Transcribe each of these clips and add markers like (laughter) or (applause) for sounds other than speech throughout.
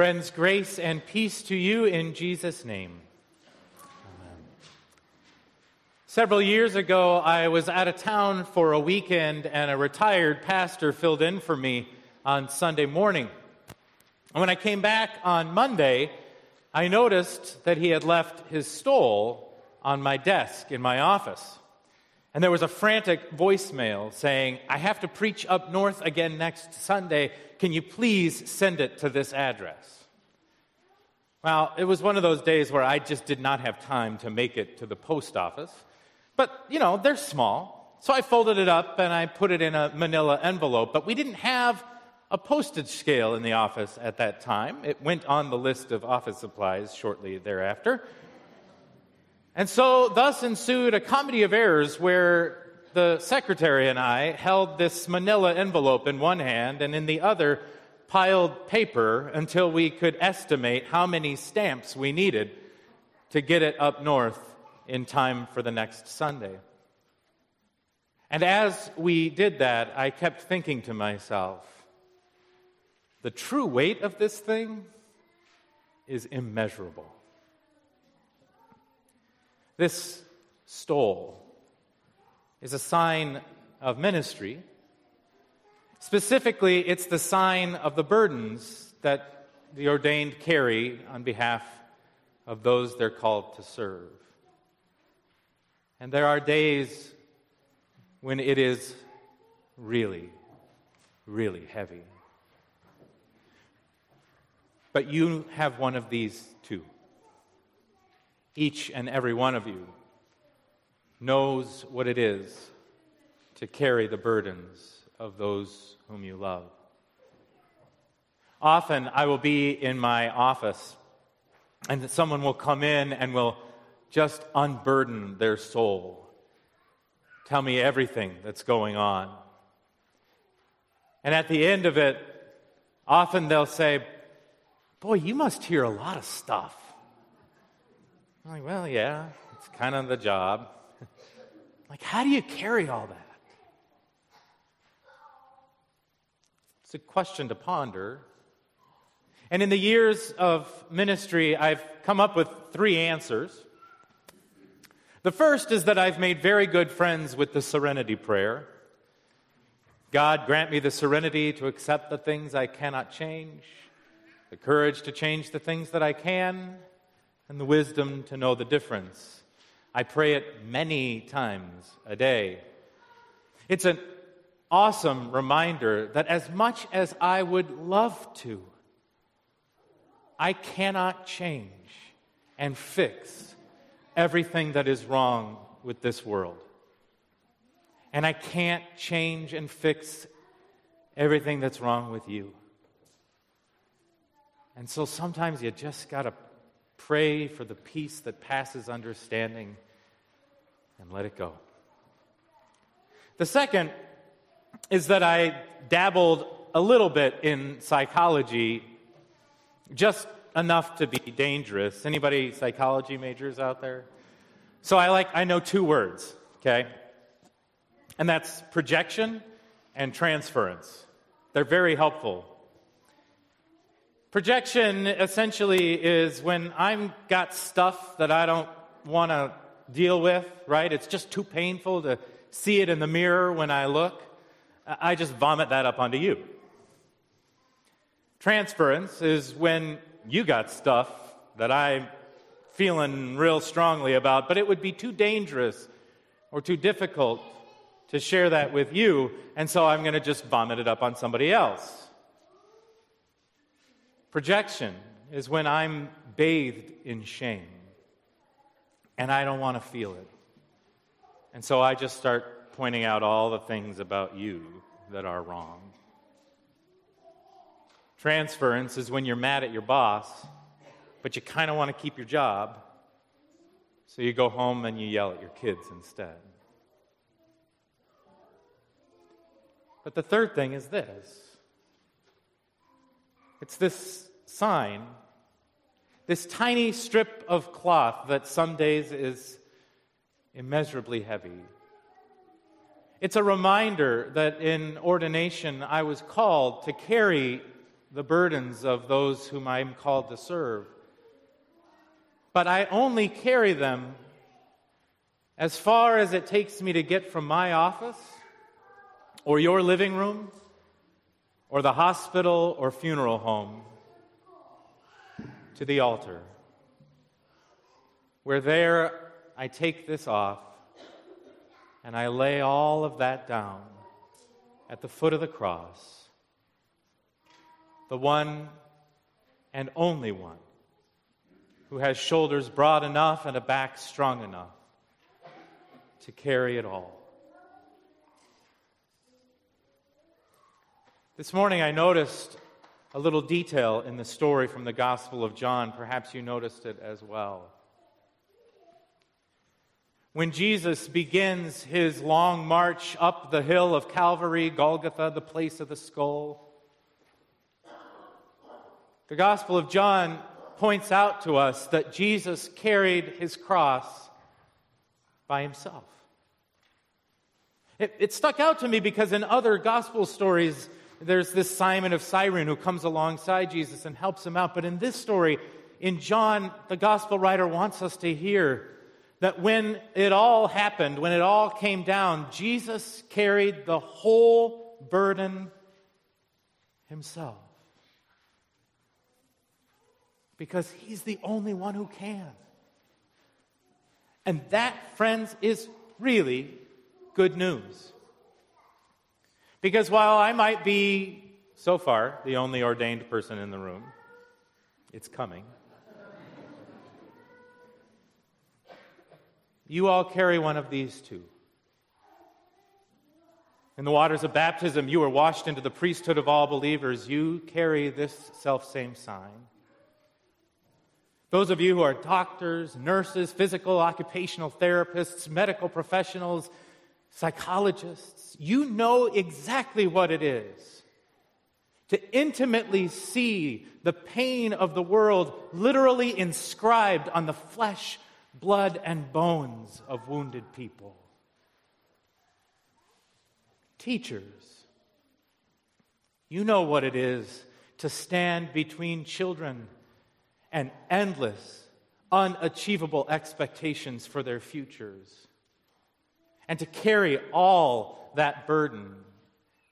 Friends, grace and peace to you in Jesus' name. Amen. Several years ago, I was out of town for a weekend, and a retired pastor filled in for me on Sunday morning. And when I came back on Monday, I noticed that he had left his stole on my desk in my office. And there was a frantic voicemail saying, I have to preach up north again next Sunday. Can you please send it to this address? Well, it was one of those days where I just did not have time to make it to the post office. But, you know, they're small. So I folded it up and I put it in a manila envelope. But we didn't have a postage scale in the office at that time. It went on the list of office supplies shortly thereafter. And so, thus ensued a comedy of errors where the secretary and I held this manila envelope in one hand and in the other piled paper until we could estimate how many stamps we needed to get it up north in time for the next Sunday. And as we did that, I kept thinking to myself, the true weight of this thing is immeasurable. This stole is a sign of ministry. Specifically, it's the sign of the burdens that the ordained carry on behalf of those they're called to serve. And there are days when it is really, really heavy. But you have one of these too each and every one of you knows what it is to carry the burdens of those whom you love. Often I will be in my office and someone will come in and will just unburden their soul, tell me everything that's going on. And at the end of it, often they'll say, Boy, you must hear a lot of stuff. I'm like, well, yeah, it's kind of the job. (laughs) like, how do you carry all that? It's a question to ponder. And in the years of ministry, I've come up with three answers. The first is that I've made very good friends with the serenity prayer. God, grant me the serenity to accept the things I cannot change, the courage to change the things that I can, and the wisdom to know the difference. I pray it many times a day. It's an awesome reminder that as much as I would love to, I cannot change and fix everything that is wrong with this world. And I can't change and fix everything that's wrong with you. And so sometimes you just got to Pray for the peace that passes understanding and let it go. The second is that I dabbled a little bit in psychology, just enough to be dangerous. Anybody psychology majors out there? So I like I know two words, okay? And that's projection and transference. They're very helpful Projection essentially is when I've got stuff that I don't want to deal with, right? It's just too painful to see it in the mirror when I look. I just vomit that up onto you. Transference is when you got stuff that I'm feeling real strongly about, but it would be too dangerous or too difficult to share that with you, and so I'm going to just vomit it up on somebody else. Projection is when I'm bathed in shame and I don't want to feel it. And so I just start pointing out all the things about you that are wrong. Transference is when you're mad at your boss, but you kind of want to keep your job. So you go home and you yell at your kids instead. But the third thing is this it's this sign, this tiny strip of cloth that some days is immeasurably heavy. It's a reminder that in ordination I was called to carry the burdens of those whom I am called to serve. But I only carry them as far as it takes me to get from my office or your living room or the hospital or funeral home to the altar, where there I take this off and I lay all of that down at the foot of the cross, the one and only one who has shoulders broad enough and a back strong enough to carry it all. This morning I noticed a little detail in the story from the Gospel of John. Perhaps you noticed it as well. When Jesus begins his long march up the hill of Calvary, Golgotha, the place of the skull, the Gospel of John points out to us that Jesus carried his cross by himself. It, it, stuck out to me because in other gospel stories, there's this Simon of Cyrene who comes alongside Jesus and helps him out. But in this story, in John, the gospel writer wants us to hear that when it all happened, when it all came down, Jesus carried the whole burden himself. Because he's the only one who can. And that, friends, is really good news. Because while I might be, so far, the only ordained person in the room, it's coming. You all carry one of these too. In the waters of baptism, you are washed into the priesthood of all believers. You carry this self same sign. Those of you who are doctors, nurses, physical, occupational therapists, medical professionals, psychologists, you know exactly what it is to intimately see the pain of the world literally inscribed on the flesh, blood, and bones of wounded people. Teachers, you know what it is to stand between children and endless, unachievable expectations for their futures and to carry all that burden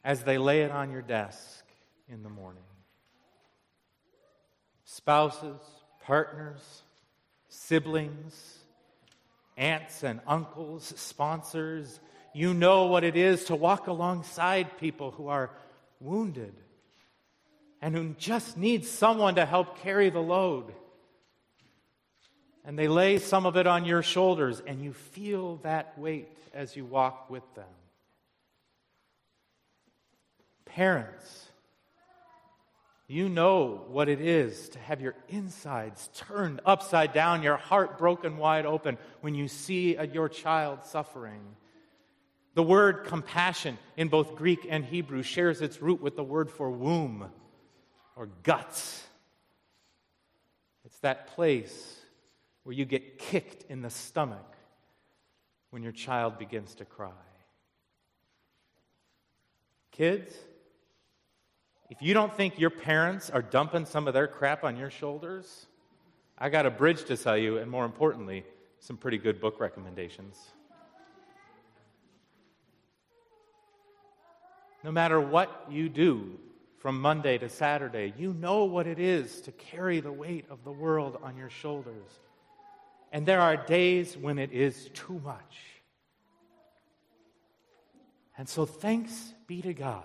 as they lay it on your desk in the morning. Spouses, partners, siblings, aunts and uncles, sponsors, you know what it is to walk alongside people who are wounded and who just need someone to help carry the load and they lay some of it on your shoulders, and you feel that weight as you walk with them. Parents, you know what it is to have your insides turned upside down, your heart broken wide open when you see your child suffering. The word compassion in both Greek and Hebrew shares its root with the word for womb or guts. It's that place where you get kicked in the stomach when your child begins to cry. Kids, if you don't think your parents are dumping some of their crap on your shoulders, I got a bridge to sell you, and more importantly, some pretty good book recommendations. No matter what you do from Monday to Saturday, you know what it is to carry the weight of the world on your shoulders. And there are days when it is too much. And so, thanks be to God.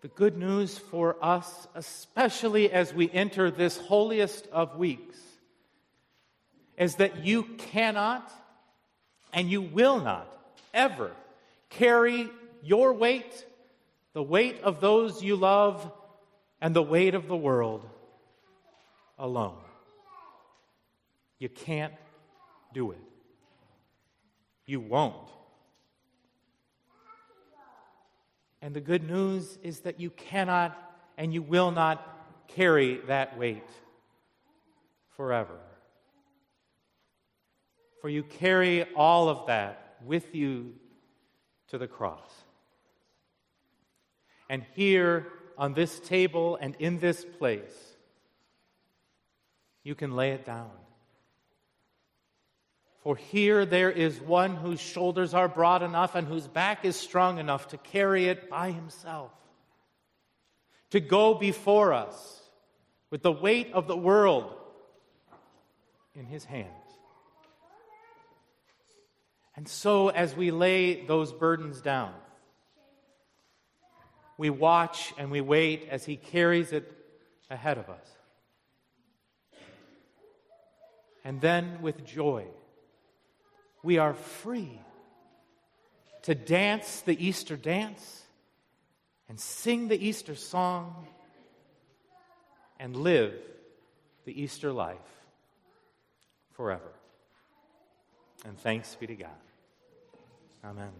The good news for us, especially as we enter this holiest of weeks, is that you cannot and you will not ever carry your weight, the weight of those you love, and the weight of the world alone. You can't do it. You won't. And the good news is that you cannot and you will not carry that weight forever. For you carry all of that with you to the cross. And here on this table and in this place, you can lay it down. For here there is one whose shoulders are broad enough and whose back is strong enough to carry it by himself, to go before us with the weight of the world in his hands. And so, as we lay those burdens down, we watch and we wait as he carries it ahead of us. And then, with joy, we are free to dance the Easter dance and sing the Easter song and live the Easter life forever. And thanks be to God. Amen.